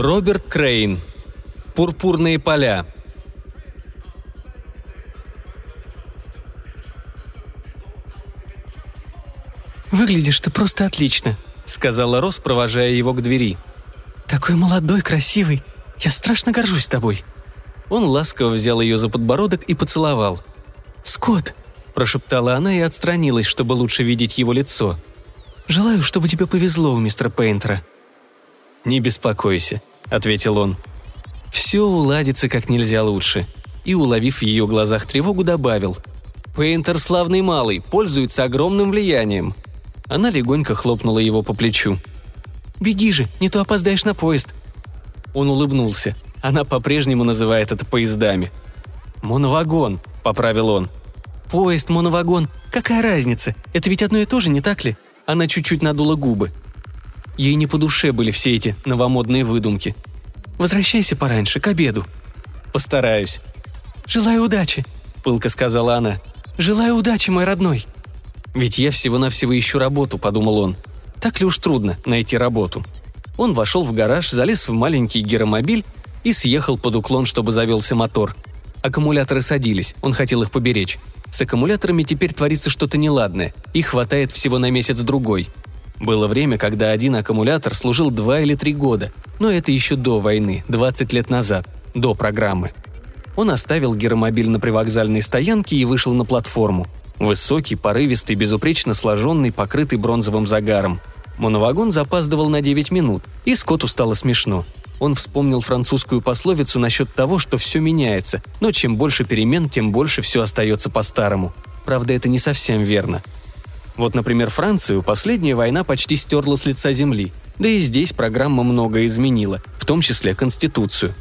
Роберт Крейн. Пурпурные поля. «Выглядишь ты просто отлично», — сказала Рос, провожая его к двери. «Такой молодой, красивый. Я страшно горжусь тобой». Он ласково взял ее за подбородок и поцеловал. «Скотт!» – прошептала она и отстранилась, чтобы лучше видеть его лицо. «Желаю, чтобы тебе повезло у мистера Пейнтера». «Не беспокойся», – ответил он. «Все уладится как нельзя лучше». И, уловив в ее глазах тревогу, добавил. «Пейнтер славный малый, пользуется огромным влиянием». Она легонько хлопнула его по плечу. «Беги же, не то опоздаешь на поезд». Он улыбнулся. Она по-прежнему называет это поездами. «Моновагон», — поправил он. «Поезд, моновагон. Какая разница? Это ведь одно и то же, не так ли?» Она чуть-чуть надула губы. Ей не по душе были все эти новомодные выдумки. «Возвращайся пораньше, к обеду». «Постараюсь». «Желаю удачи», — пылко сказала она. «Желаю удачи, мой родной». «Ведь я всего-навсего ищу работу», — подумал он. «Так ли уж трудно найти работу?» Он вошел в гараж, залез в маленький гиромобиль и съехал под уклон, чтобы завелся мотор. Аккумуляторы садились, он хотел их поберечь. С аккумуляторами теперь творится что-то неладное, их хватает всего на месяц-другой. Было время, когда один аккумулятор служил два или три года, но это еще до войны, 20 лет назад, до программы. Он оставил гиромобиль на привокзальной стоянке и вышел на платформу. Высокий, порывистый, безупречно сложенный, покрытый бронзовым загаром. Моновагон запаздывал на 9 минут, и Скотту стало смешно – он вспомнил французскую пословицу насчет того, что все меняется, но чем больше перемен, тем больше все остается по-старому. Правда, это не совсем верно. Вот, например, Францию последняя война почти стерла с лица земли, да и здесь программа многое изменила, в том числе Конституцию.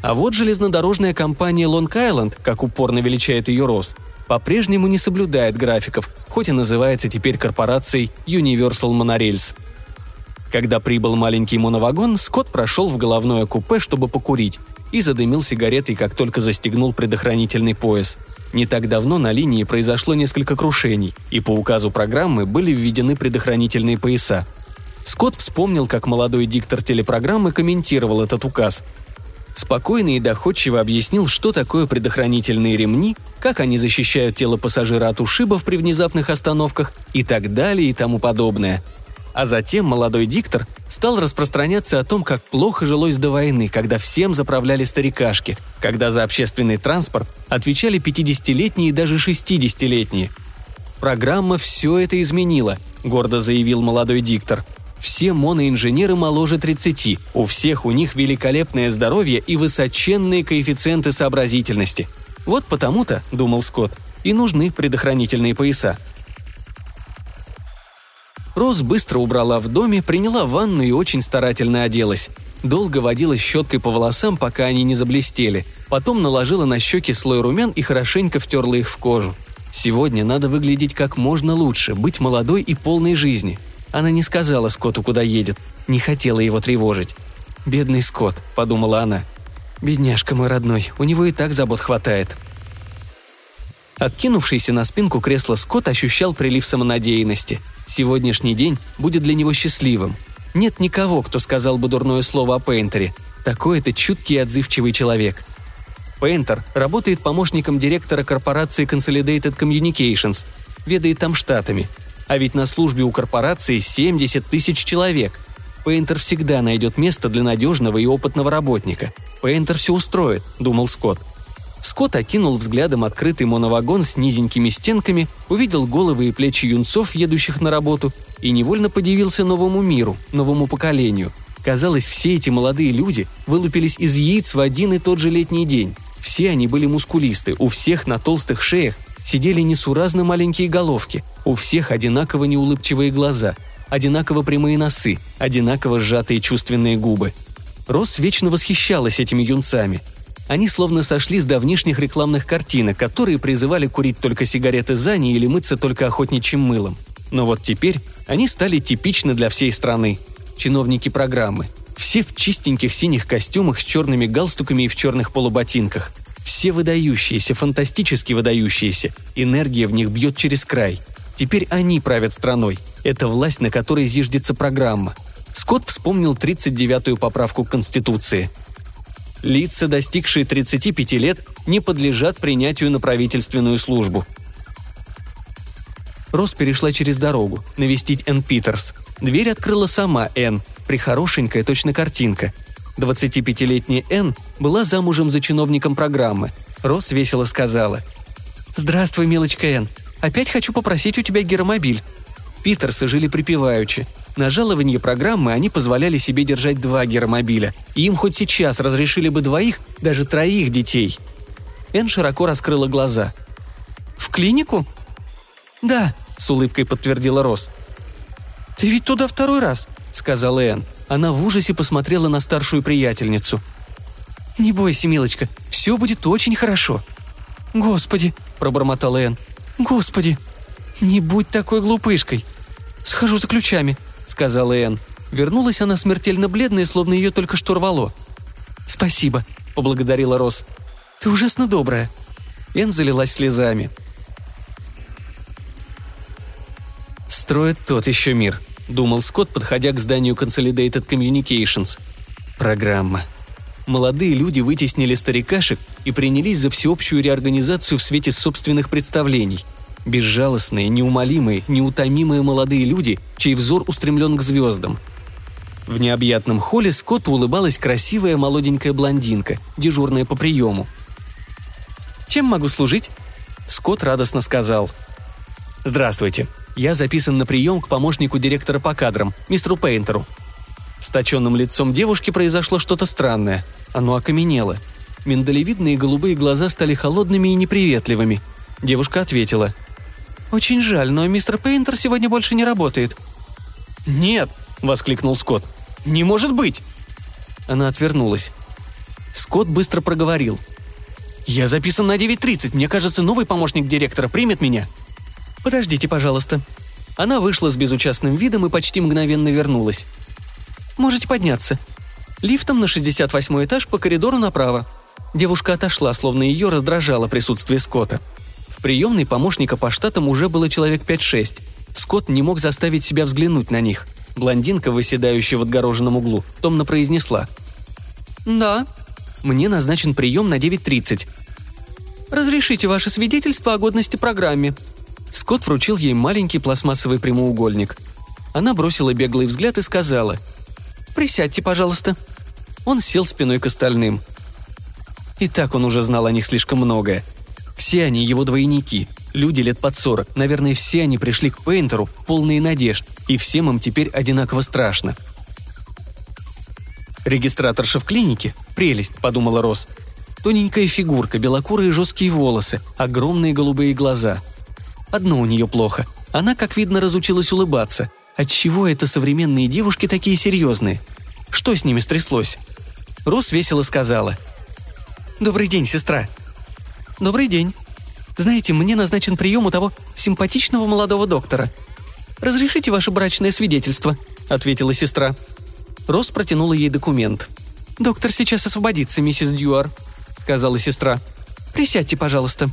А вот железнодорожная компания Лонг-Айленд, как упорно величает ее Рос, по-прежнему не соблюдает графиков, хоть и называется теперь корпорацией Universal Monorails – когда прибыл маленький моновагон, Скотт прошел в головное купе, чтобы покурить, и задымил сигаретой, как только застегнул предохранительный пояс. Не так давно на линии произошло несколько крушений, и по указу программы были введены предохранительные пояса. Скотт вспомнил, как молодой диктор телепрограммы комментировал этот указ. Спокойно и доходчиво объяснил, что такое предохранительные ремни, как они защищают тело пассажира от ушибов при внезапных остановках и так далее и тому подобное – а затем молодой диктор стал распространяться о том, как плохо жилось до войны, когда всем заправляли старикашки, когда за общественный транспорт отвечали 50-летние и даже 60-летние. «Программа все это изменила», – гордо заявил молодой диктор. «Все моноинженеры моложе 30, у всех у них великолепное здоровье и высоченные коэффициенты сообразительности. Вот потому-то, – думал Скотт, – и нужны предохранительные пояса – Роз быстро убрала в доме, приняла ванну и очень старательно оделась. Долго водила щеткой по волосам, пока они не заблестели. Потом наложила на щеки слой румян и хорошенько втерла их в кожу. Сегодня надо выглядеть как можно лучше, быть молодой и полной жизни. Она не сказала Скотту, куда едет. Не хотела его тревожить. «Бедный Скотт», — подумала она. «Бедняжка мой родной, у него и так забот хватает». Откинувшийся на спинку кресла Скотт ощущал прилив самонадеянности. Сегодняшний день будет для него счастливым. Нет никого, кто сказал бы дурное слово о Пейнтере. Такой это чуткий и отзывчивый человек. Пейнтер работает помощником директора корпорации Consolidated Communications, ведает там штатами. А ведь на службе у корпорации 70 тысяч человек. Пейнтер всегда найдет место для надежного и опытного работника. Пейнтер все устроит, думал Скотт. Скотт окинул взглядом открытый моновагон с низенькими стенками, увидел головы и плечи юнцов, едущих на работу, и невольно подивился новому миру, новому поколению. Казалось, все эти молодые люди вылупились из яиц в один и тот же летний день. Все они были мускулисты, у всех на толстых шеях сидели несуразно маленькие головки, у всех одинаково неулыбчивые глаза, одинаково прямые носы, одинаково сжатые чувственные губы. Росс вечно восхищалась этими юнцами – они словно сошли с давнишних рекламных картинок, которые призывали курить только сигареты Зани или мыться только охотничьим мылом. Но вот теперь они стали типичны для всей страны. Чиновники программы. Все в чистеньких синих костюмах с черными галстуками и в черных полуботинках. Все выдающиеся, фантастически выдающиеся. Энергия в них бьет через край. Теперь они правят страной. Это власть, на которой зиждется программа. Скотт вспомнил 39-ю поправку Конституции. Лица, достигшие 35 лет, не подлежат принятию на правительственную службу. Рос перешла через дорогу, навестить Энн Питерс. Дверь открыла сама Энн, прихорошенькая точно картинка. 25-летняя Энн была замужем за чиновником программы. Рос весело сказала. «Здравствуй, милочка Энн. Опять хочу попросить у тебя гиромобиль». Питерсы жили припеваючи. На жалование программы они позволяли себе держать два гиромобиля, и им хоть сейчас разрешили бы двоих, даже троих детей. Энн широко раскрыла глаза. «В клинику?» «Да», — с улыбкой подтвердила Рос. «Ты ведь туда второй раз», — сказала Энн. Она в ужасе посмотрела на старшую приятельницу. «Не бойся, милочка, все будет очень хорошо». «Господи», — пробормотала Энн. «Господи, не будь такой глупышкой. Схожу за ключами», — сказала Энн. Вернулась она смертельно бледная, словно ее только что рвало. «Спасибо», — поблагодарила Рос. «Ты ужасно добрая». Энн залилась слезами. «Строят тот еще мир», — думал Скотт, подходя к зданию Consolidated Communications. «Программа. Молодые люди вытеснили старикашек и принялись за всеобщую реорганизацию в свете собственных представлений. Безжалостные, неумолимые, неутомимые молодые люди, чей взор устремлен к звездам. В необъятном холле Скотту улыбалась красивая молоденькая блондинка, дежурная по приему. «Чем могу служить?» Скотт радостно сказал. «Здравствуйте. Я записан на прием к помощнику директора по кадрам, мистеру Пейнтеру. С точенным лицом девушки произошло что-то странное. Оно окаменело. Миндалевидные голубые глаза стали холодными и неприветливыми. Девушка ответила. «Очень жаль, но мистер Пейнтер сегодня больше не работает». «Нет!» – воскликнул Скотт. «Не может быть!» Она отвернулась. Скотт быстро проговорил. «Я записан на 9.30. Мне кажется, новый помощник директора примет меня». «Подождите, пожалуйста». Она вышла с безучастным видом и почти мгновенно вернулась. «Можете подняться. Лифтом на 68 этаж по коридору направо». Девушка отошла, словно ее раздражало присутствие Скотта. В приемной помощника по штатам уже было человек 5-6. Скотт не мог заставить себя взглянуть на них. Блондинка, выседающая в отгороженном углу, томно произнесла. «Да, мне назначен прием на 9.30. Разрешите ваше свидетельство о годности программе», Скотт вручил ей маленький пластмассовый прямоугольник. Она бросила беглый взгляд и сказала «Присядьте, пожалуйста». Он сел спиной к остальным. И так он уже знал о них слишком многое. Все они его двойники, люди лет под сорок. Наверное, все они пришли к Пейнтеру полные надежд, и всем им теперь одинаково страшно. Регистраторша в клинике – прелесть, подумала Рос. Тоненькая фигурка, белокурые жесткие волосы, огромные голубые глаза – Одно у нее плохо. Она, как видно, разучилась улыбаться. Отчего это современные девушки такие серьезные? Что с ними стряслось? Рос весело сказала. «Добрый день, сестра». «Добрый день. Знаете, мне назначен прием у того симпатичного молодого доктора. Разрешите ваше брачное свидетельство», — ответила сестра. Рос протянула ей документ. «Доктор сейчас освободится, миссис Дьюар», — сказала сестра. «Присядьте, пожалуйста».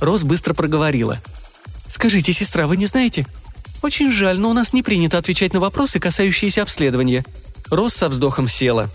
Рос быстро проговорила. «Скажите, сестра, вы не знаете?» «Очень жаль, но у нас не принято отвечать на вопросы, касающиеся обследования». Рос со вздохом села.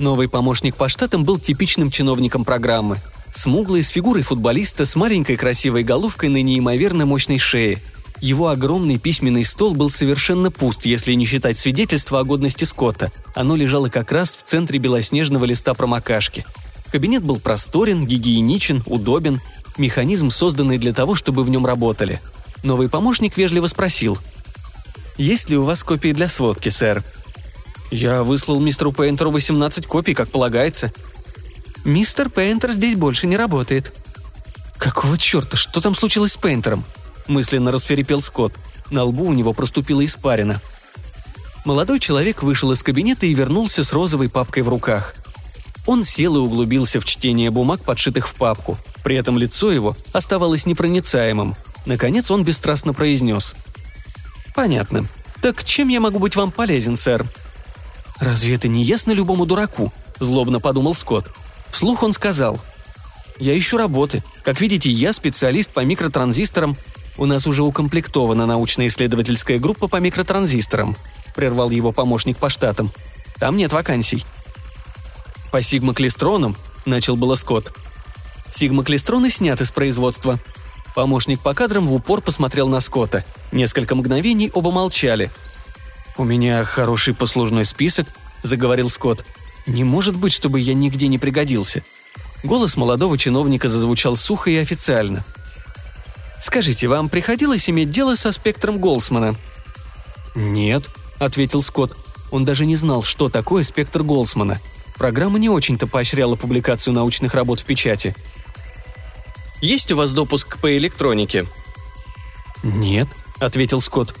Новый помощник по штатам был типичным чиновником программы. Смуглый, с фигурой футболиста, с маленькой красивой головкой на неимоверно мощной шее. Его огромный письменный стол был совершенно пуст, если не считать свидетельства о годности Скотта. Оно лежало как раз в центре белоснежного листа промокашки. Кабинет был просторен, гигиеничен, удобен – механизм, созданный для того, чтобы в нем работали. Новый помощник вежливо спросил. «Есть ли у вас копии для сводки, сэр?» «Я выслал мистеру Пейнтеру 18 копий, как полагается». «Мистер Пейнтер здесь больше не работает». «Какого черта? Что там случилось с Пейнтером?» мысленно расферепел Скотт. На лбу у него проступила испарина. Молодой человек вышел из кабинета и вернулся с розовой папкой в руках. Он сел и углубился в чтение бумаг, подшитых в папку. При этом лицо его оставалось непроницаемым. Наконец он бесстрастно произнес. «Понятно. Так чем я могу быть вам полезен, сэр?» «Разве это не ясно любому дураку?» – злобно подумал Скотт. Вслух он сказал. «Я ищу работы. Как видите, я специалист по микротранзисторам. У нас уже укомплектована научно-исследовательская группа по микротранзисторам», – прервал его помощник по штатам. «Там нет вакансий». «По сигмоклестронам», – начал было Скотт. «Сигмоклестроны сняты с производства». Помощник по кадрам в упор посмотрел на Скотта. Несколько мгновений оба молчали. «У меня хороший послужной список», – заговорил Скотт. «Не может быть, чтобы я нигде не пригодился». Голос молодого чиновника зазвучал сухо и официально. «Скажите, вам приходилось иметь дело со спектром Голсмана?» «Нет», — ответил Скотт. Он даже не знал, что такое спектр Голсмана. Программа не очень-то поощряла публикацию научных работ в печати. «Есть у вас допуск по электронике?» «Нет», — ответил Скотт.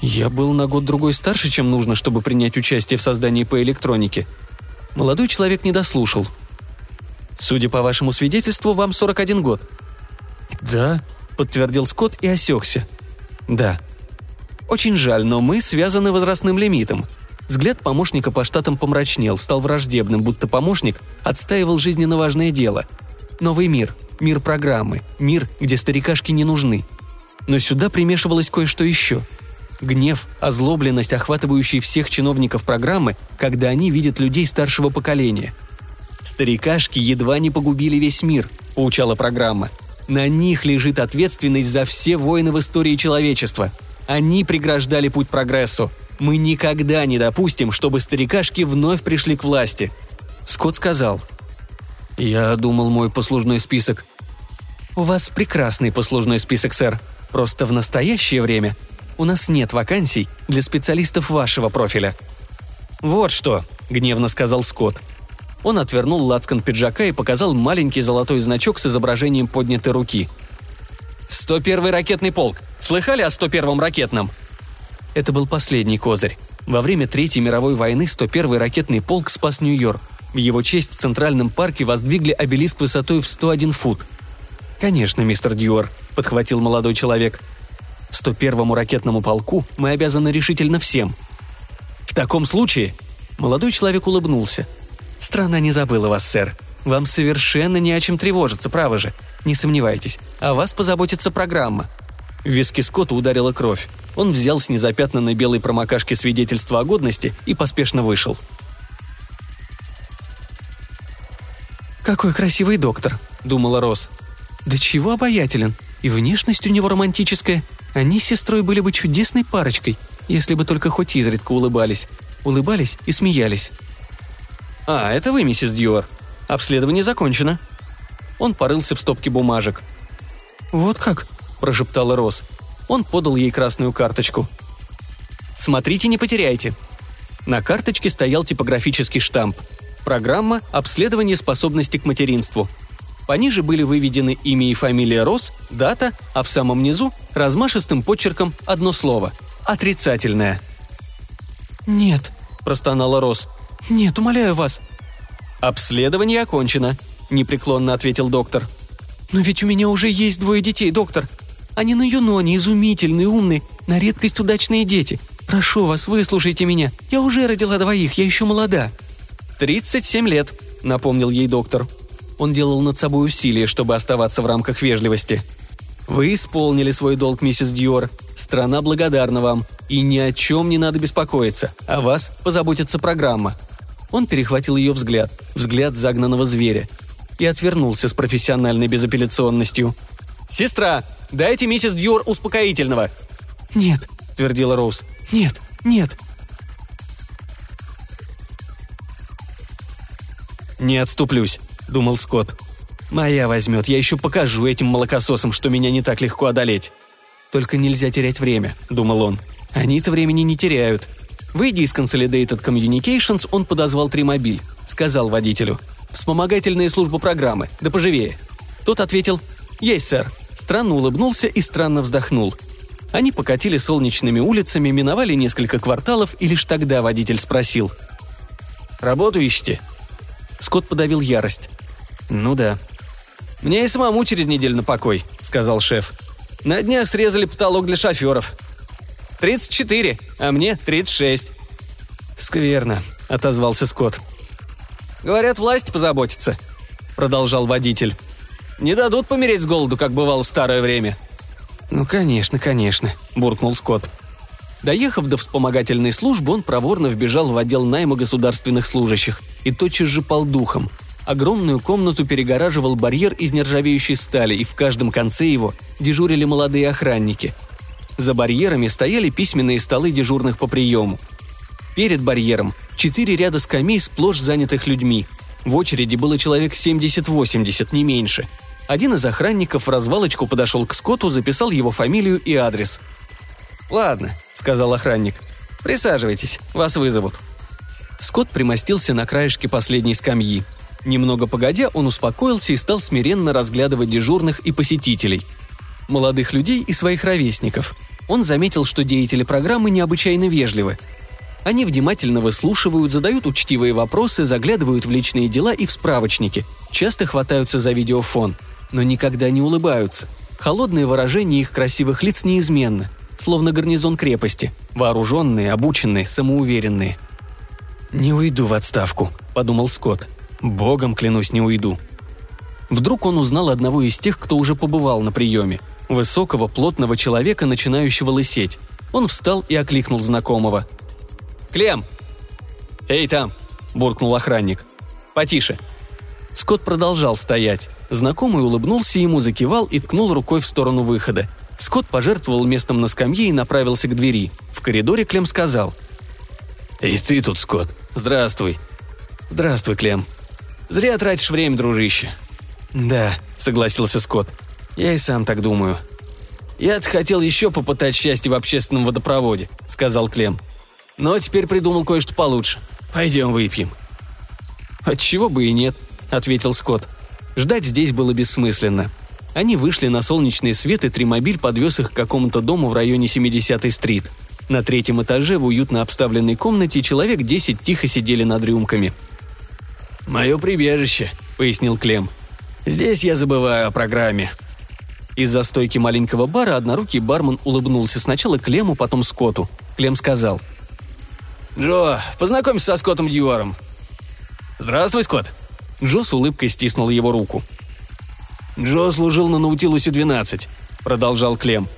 «Я был на год-другой старше, чем нужно, чтобы принять участие в создании по электронике». Молодой человек не дослушал. «Судя по вашему свидетельству, вам 41 год». «Да», — подтвердил Скотт и осекся. «Да». «Очень жаль, но мы связаны возрастным лимитом». Взгляд помощника по штатам помрачнел, стал враждебным, будто помощник отстаивал жизненно важное дело. Новый мир, мир программы, мир, где старикашки не нужны. Но сюда примешивалось кое-что еще. Гнев, озлобленность, охватывающие всех чиновников программы, когда они видят людей старшего поколения. «Старикашки едва не погубили весь мир», – поучала программа – на них лежит ответственность за все войны в истории человечества. Они преграждали путь прогрессу. Мы никогда не допустим, чтобы старикашки вновь пришли к власти. Скотт сказал. «Я думал, мой послужной список...» «У вас прекрасный послужной список, сэр. Просто в настоящее время у нас нет вакансий для специалистов вашего профиля». «Вот что», — гневно сказал Скотт. Он отвернул лацкан пиджака и показал маленький золотой значок с изображением поднятой руки. «101-й ракетный полк! Слыхали о 101-м ракетном?» Это был последний козырь. Во время Третьей мировой войны 101-й ракетный полк спас Нью-Йорк. В его честь в Центральном парке воздвигли обелиск высотой в 101 фут. «Конечно, мистер Дьюар», — подхватил молодой человек. «101-му ракетному полку мы обязаны решительно всем». «В таком случае...» Молодой человек улыбнулся — Страна не забыла вас, сэр. Вам совершенно не о чем тревожиться, право же. Не сомневайтесь, о вас позаботится программа». В виски Скотта ударила кровь. Он взял с незапятнанной белой промокашки свидетельство о годности и поспешно вышел. «Какой красивый доктор», — думала Рос. «Да чего обаятелен. И внешность у него романтическая. Они с сестрой были бы чудесной парочкой, если бы только хоть изредка улыбались. Улыбались и смеялись. «А, это вы, миссис Дьюар. Обследование закончено». Он порылся в стопке бумажек. «Вот как?» – прошептала Рос. Он подал ей красную карточку. «Смотрите, не потеряйте». На карточке стоял типографический штамп. Программа «Обследование способности к материнству». Пониже были выведены имя и фамилия Рос, дата, а в самом низу размашистым почерком одно слово – отрицательное. «Нет», – простонала Рос. «Нет, умоляю вас». «Обследование окончено», – непреклонно ответил доктор. «Но ведь у меня уже есть двое детей, доктор. Они на Юноне изумительные, умные, на редкость удачные дети. Прошу вас, выслушайте меня. Я уже родила двоих, я еще молода». «Тридцать семь лет», – напомнил ей доктор. Он делал над собой усилия, чтобы оставаться в рамках вежливости. «Вы исполнили свой долг, миссис Дьюар. Страна благодарна вам. И ни о чем не надо беспокоиться. О вас позаботится программа. Он перехватил ее взгляд, взгляд загнанного зверя, и отвернулся с профессиональной безапелляционностью. «Сестра, дайте миссис Дьюр успокоительного!» «Нет», — твердила Роуз. «Нет, нет». «Не отступлюсь», — думал Скотт. «Моя возьмет, я еще покажу этим молокососам, что меня не так легко одолеть». «Только нельзя терять время», — думал он. «Они-то времени не теряют. Выйдя из Consolidated Communications, он подозвал Тримобиль. Сказал водителю. «Вспомогательная служба программы. Да поживее». Тот ответил «Есть, сэр». Странно улыбнулся и странно вздохнул. Они покатили солнечными улицами, миновали несколько кварталов, и лишь тогда водитель спросил. «Работу ищете?» Скотт подавил ярость. «Ну да». «Мне и самому через неделю на покой», — сказал шеф. «На днях срезали потолок для шоферов. 34, а мне 36». «Скверно», — отозвался Скотт. «Говорят, власть позаботится», — продолжал водитель. «Не дадут помереть с голоду, как бывало в старое время». «Ну, конечно, конечно», – буркнул Скотт. Доехав до вспомогательной службы, он проворно вбежал в отдел найма государственных служащих и тотчас же пал духом. Огромную комнату перегораживал барьер из нержавеющей стали, и в каждом конце его дежурили молодые охранники. За барьерами стояли письменные столы дежурных по приему. Перед барьером четыре ряда скамей сплошь занятых людьми. В очереди было человек 70-80, не меньше. Один из охранников в развалочку подошел к Скотту, записал его фамилию и адрес. «Ладно», — сказал охранник. «Присаживайтесь, вас вызовут». Скотт примостился на краешке последней скамьи. Немного погодя, он успокоился и стал смиренно разглядывать дежурных и посетителей. Молодых людей и своих ровесников. Он заметил, что деятели программы необычайно вежливы. Они внимательно выслушивают, задают учтивые вопросы, заглядывают в личные дела и в справочники, часто хватаются за видеофон, но никогда не улыбаются. Холодное выражение их красивых лиц неизменно, словно гарнизон крепости, вооруженные, обученные, самоуверенные. «Не уйду в отставку», — подумал Скотт. Богом, клянусь, не уйду. Вдруг он узнал одного из тех, кто уже побывал на приеме. Высокого, плотного человека, начинающего лысеть. Он встал и окликнул знакомого. «Клем!» «Эй, там!» – буркнул охранник. «Потише!» Скотт продолжал стоять. Знакомый улыбнулся ему, закивал и ткнул рукой в сторону выхода. Скотт пожертвовал местом на скамье и направился к двери. В коридоре Клем сказал. «Эй, ты тут, Скотт. Здравствуй». «Здравствуй, Клем», Зря тратишь время, дружище». «Да», — согласился Скотт. «Я и сам так думаю». «Я-то хотел еще попытать счастье в общественном водопроводе», — сказал Клем. «Но теперь придумал кое-что получше. Пойдем выпьем». «Отчего бы и нет», — ответил Скотт. Ждать здесь было бессмысленно. Они вышли на солнечный свет, и тримобиль подвез их к какому-то дому в районе 70-й стрит. На третьем этаже в уютно обставленной комнате человек 10 тихо сидели над рюмками — «Мое прибежище», — пояснил Клем. «Здесь я забываю о программе». Из-за стойки маленького бара однорукий бармен улыбнулся сначала Клему, потом Скотту. Клем сказал. «Джо, познакомься со Скоттом Дьюаром». «Здравствуй, Скотт». Джо с улыбкой стиснул его руку. «Джо служил на Наутилусе-12», — продолжал Клем.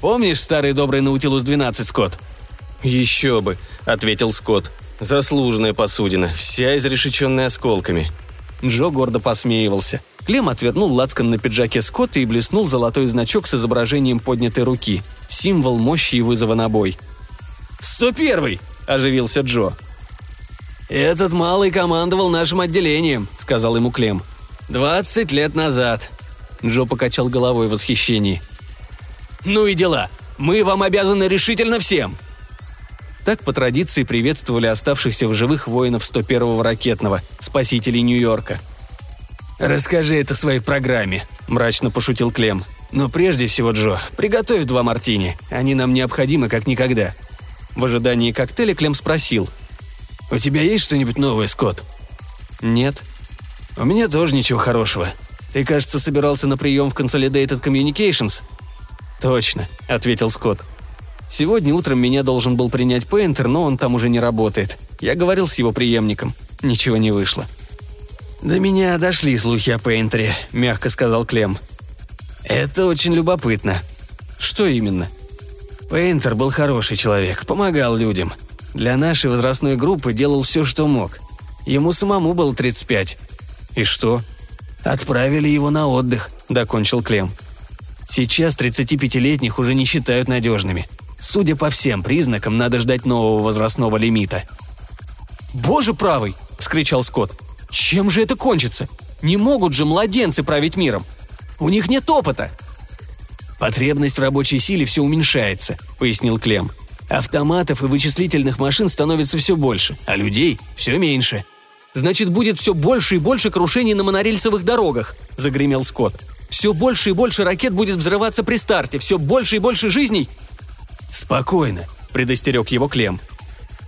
«Помнишь старый добрый Наутилус-12, Скотт?» «Еще бы», — ответил Скотт. Заслуженная посудина, вся изрешеченная осколками. Джо гордо посмеивался. Клем отвернул лацкан на пиджаке Скотта и блеснул золотой значок с изображением поднятой руки. Символ мощи и вызова на бой. «Сто первый!» – оживился Джо. «Этот малый командовал нашим отделением», – сказал ему Клем. «Двадцать лет назад». Джо покачал головой в восхищении. «Ну и дела. Мы вам обязаны решительно всем. Так по традиции приветствовали оставшихся в живых воинов 101-го ракетного, спасителей Нью-Йорка. «Расскажи это своей программе», – мрачно пошутил Клем. «Но прежде всего, Джо, приготовь два мартини. Они нам необходимы как никогда». В ожидании коктейля Клем спросил. «У тебя есть что-нибудь новое, Скотт?» «Нет». «У меня тоже ничего хорошего. Ты, кажется, собирался на прием в Consolidated Communications?» «Точно», — ответил Скотт. Сегодня утром меня должен был принять Пейнтер, но он там уже не работает. Я говорил с его преемником. Ничего не вышло. «До меня дошли слухи о Пейнтере», — мягко сказал Клем. «Это очень любопытно». «Что именно?» Пейнтер был хороший человек, помогал людям. Для нашей возрастной группы делал все, что мог. Ему самому было 35. И что? Отправили его на отдых, докончил Клем. Сейчас 35-летних уже не считают надежными. Судя по всем признакам, надо ждать нового возрастного лимита. «Боже правый!» – вскричал Скотт. «Чем же это кончится? Не могут же младенцы править миром! У них нет опыта!» «Потребность в рабочей силе все уменьшается», – пояснил Клем. «Автоматов и вычислительных машин становится все больше, а людей все меньше». «Значит, будет все больше и больше крушений на монорельсовых дорогах», – загремел Скотт. «Все больше и больше ракет будет взрываться при старте, все больше и больше жизней «Спокойно», – предостерег его Клем.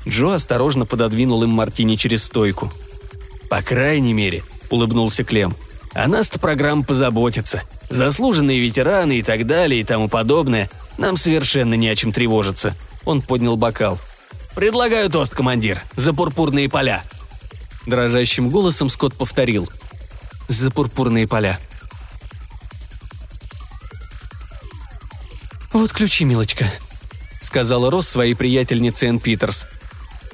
Джо осторожно пододвинул им мартини через стойку. «По крайней мере», – улыбнулся Клем. «О нас-то программа позаботится. Заслуженные ветераны и так далее и тому подобное. Нам совершенно не о чем тревожиться». Он поднял бокал. «Предлагаю тост, командир, за пурпурные поля». Дрожащим голосом Скотт повторил. «За пурпурные поля». «Вот ключи, милочка», — сказала Рос своей приятельнице Энн Питерс.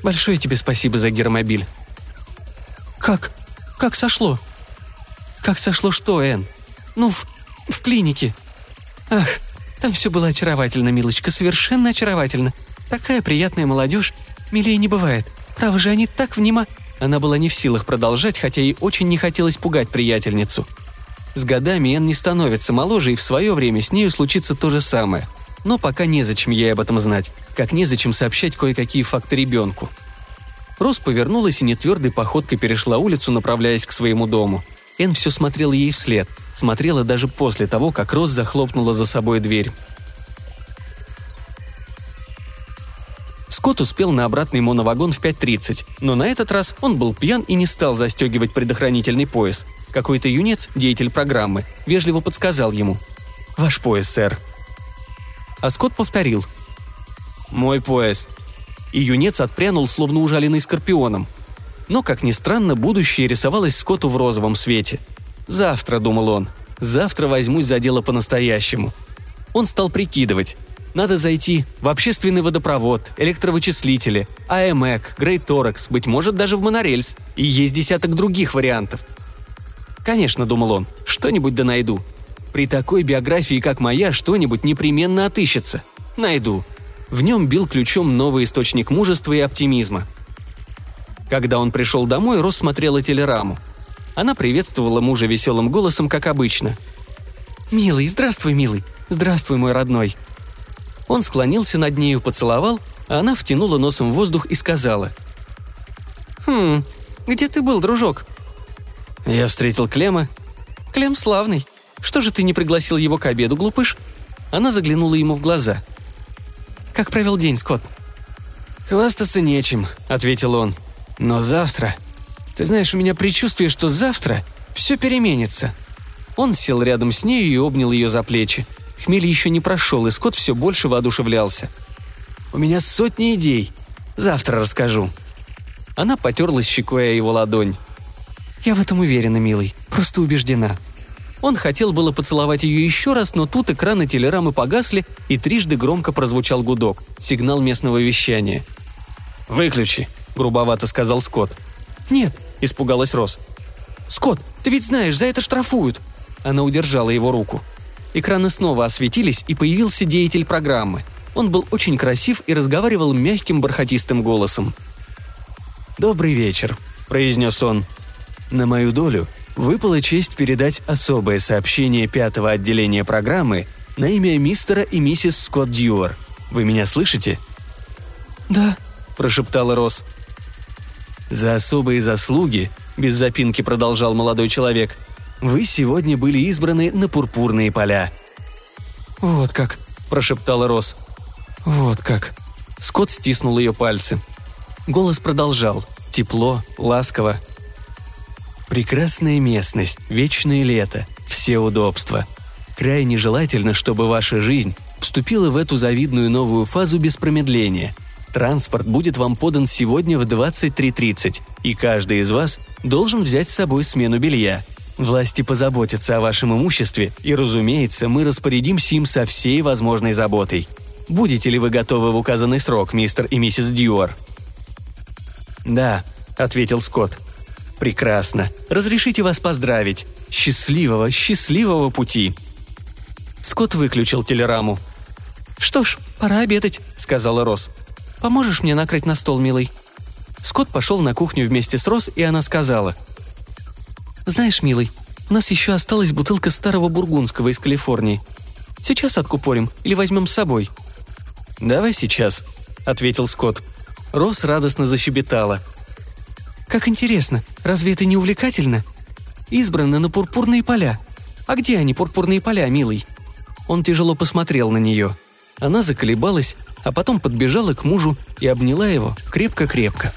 «Большое тебе спасибо за гермобиль». «Как? Как сошло?» «Как сошло что, Энн?» «Ну, в, в клинике». «Ах, там все было очаровательно, милочка, совершенно очаровательно. Такая приятная молодежь. Милее не бывает. Право же, они так внима...» Она была не в силах продолжать, хотя ей очень не хотелось пугать приятельницу. С годами Энн не становится моложе, и в свое время с нею случится то же самое. Но пока незачем ей об этом знать, как незачем сообщать кое-какие факты ребенку. Рос повернулась и нетвердой походкой перешла улицу, направляясь к своему дому. Энн все смотрела ей вслед, смотрела даже после того, как Рос захлопнула за собой дверь. Скотт успел на обратный моновагон в 5.30, но на этот раз он был пьян и не стал застегивать предохранительный пояс. Какой-то юнец, деятель программы, вежливо подсказал ему. «Ваш пояс, сэр». А Скотт повторил. «Мой пояс». И юнец отпрянул, словно ужаленный скорпионом. Но, как ни странно, будущее рисовалось Скотту в розовом свете. «Завтра», — думал он, — «завтра возьмусь за дело по-настоящему». Он стал прикидывать. Надо зайти в общественный водопровод, электровычислители, АМЭК, Грейт Торекс, быть может, даже в монорельс. И есть десяток других вариантов. Конечно, думал он, что-нибудь да найду. При такой биографии, как моя, что-нибудь непременно отыщется. Найду. В нем бил ключом новый источник мужества и оптимизма. Когда он пришел домой, Рос смотрела телераму. Она приветствовала мужа веселым голосом, как обычно. «Милый, здравствуй, милый. Здравствуй, мой родной». Он склонился над нею, поцеловал, а она втянула носом воздух и сказала. «Хм, где ты был, дружок?» Я встретил Клема. Клем славный. Что же ты не пригласил его к обеду, глупыш? Она заглянула ему в глаза. Как провел день, Скотт? «Хвастаться нечем», — ответил он. «Но завтра... Ты знаешь, у меня предчувствие, что завтра все переменится». Он сел рядом с ней и обнял ее за плечи. Хмель еще не прошел, и Скотт все больше воодушевлялся. «У меня сотни идей. Завтра расскажу». Она потерлась щекой о его ладонь. «Я в этом уверена, милый. Просто убеждена». Он хотел было поцеловать ее еще раз, но тут экраны телерамы погасли, и трижды громко прозвучал гудок – сигнал местного вещания. «Выключи», – грубовато сказал Скотт. «Нет», – испугалась Рос. «Скотт, ты ведь знаешь, за это штрафуют!» Она удержала его руку. Экраны снова осветились, и появился деятель программы. Он был очень красив и разговаривал мягким бархатистым голосом. «Добрый вечер», – произнес он. На мою долю выпала честь передать особое сообщение пятого отделения программы на имя мистера и миссис Скотт Дьюар. Вы меня слышите?» «Да», – прошептала Росс. «За особые заслуги», – без запинки продолжал молодой человек, – «вы сегодня были избраны на пурпурные поля». «Вот как», – прошептала Росс. «Вот как». Скотт стиснул ее пальцы. Голос продолжал. Тепло, ласково, Прекрасная местность, вечное лето, все удобства. Крайне желательно, чтобы ваша жизнь вступила в эту завидную новую фазу без промедления. Транспорт будет вам подан сегодня в 23.30, и каждый из вас должен взять с собой смену белья. Власти позаботятся о вашем имуществе, и, разумеется, мы распорядимся им со всей возможной заботой. Будете ли вы готовы в указанный срок, мистер и миссис Дьюар?» «Да», — ответил Скотт. Прекрасно. Разрешите вас поздравить. Счастливого, счастливого пути. Скотт выключил телераму. «Что ж, пора обедать», — сказала Рос. «Поможешь мне накрыть на стол, милый?» Скотт пошел на кухню вместе с Рос, и она сказала. «Знаешь, милый, у нас еще осталась бутылка старого бургундского из Калифорнии. Сейчас откупорим или возьмем с собой?» «Давай сейчас», — ответил Скотт. Рос радостно защебетала — как интересно, разве это не увлекательно? Избраны на пурпурные поля. А где они, пурпурные поля, милый?» Он тяжело посмотрел на нее. Она заколебалась, а потом подбежала к мужу и обняла его крепко-крепко.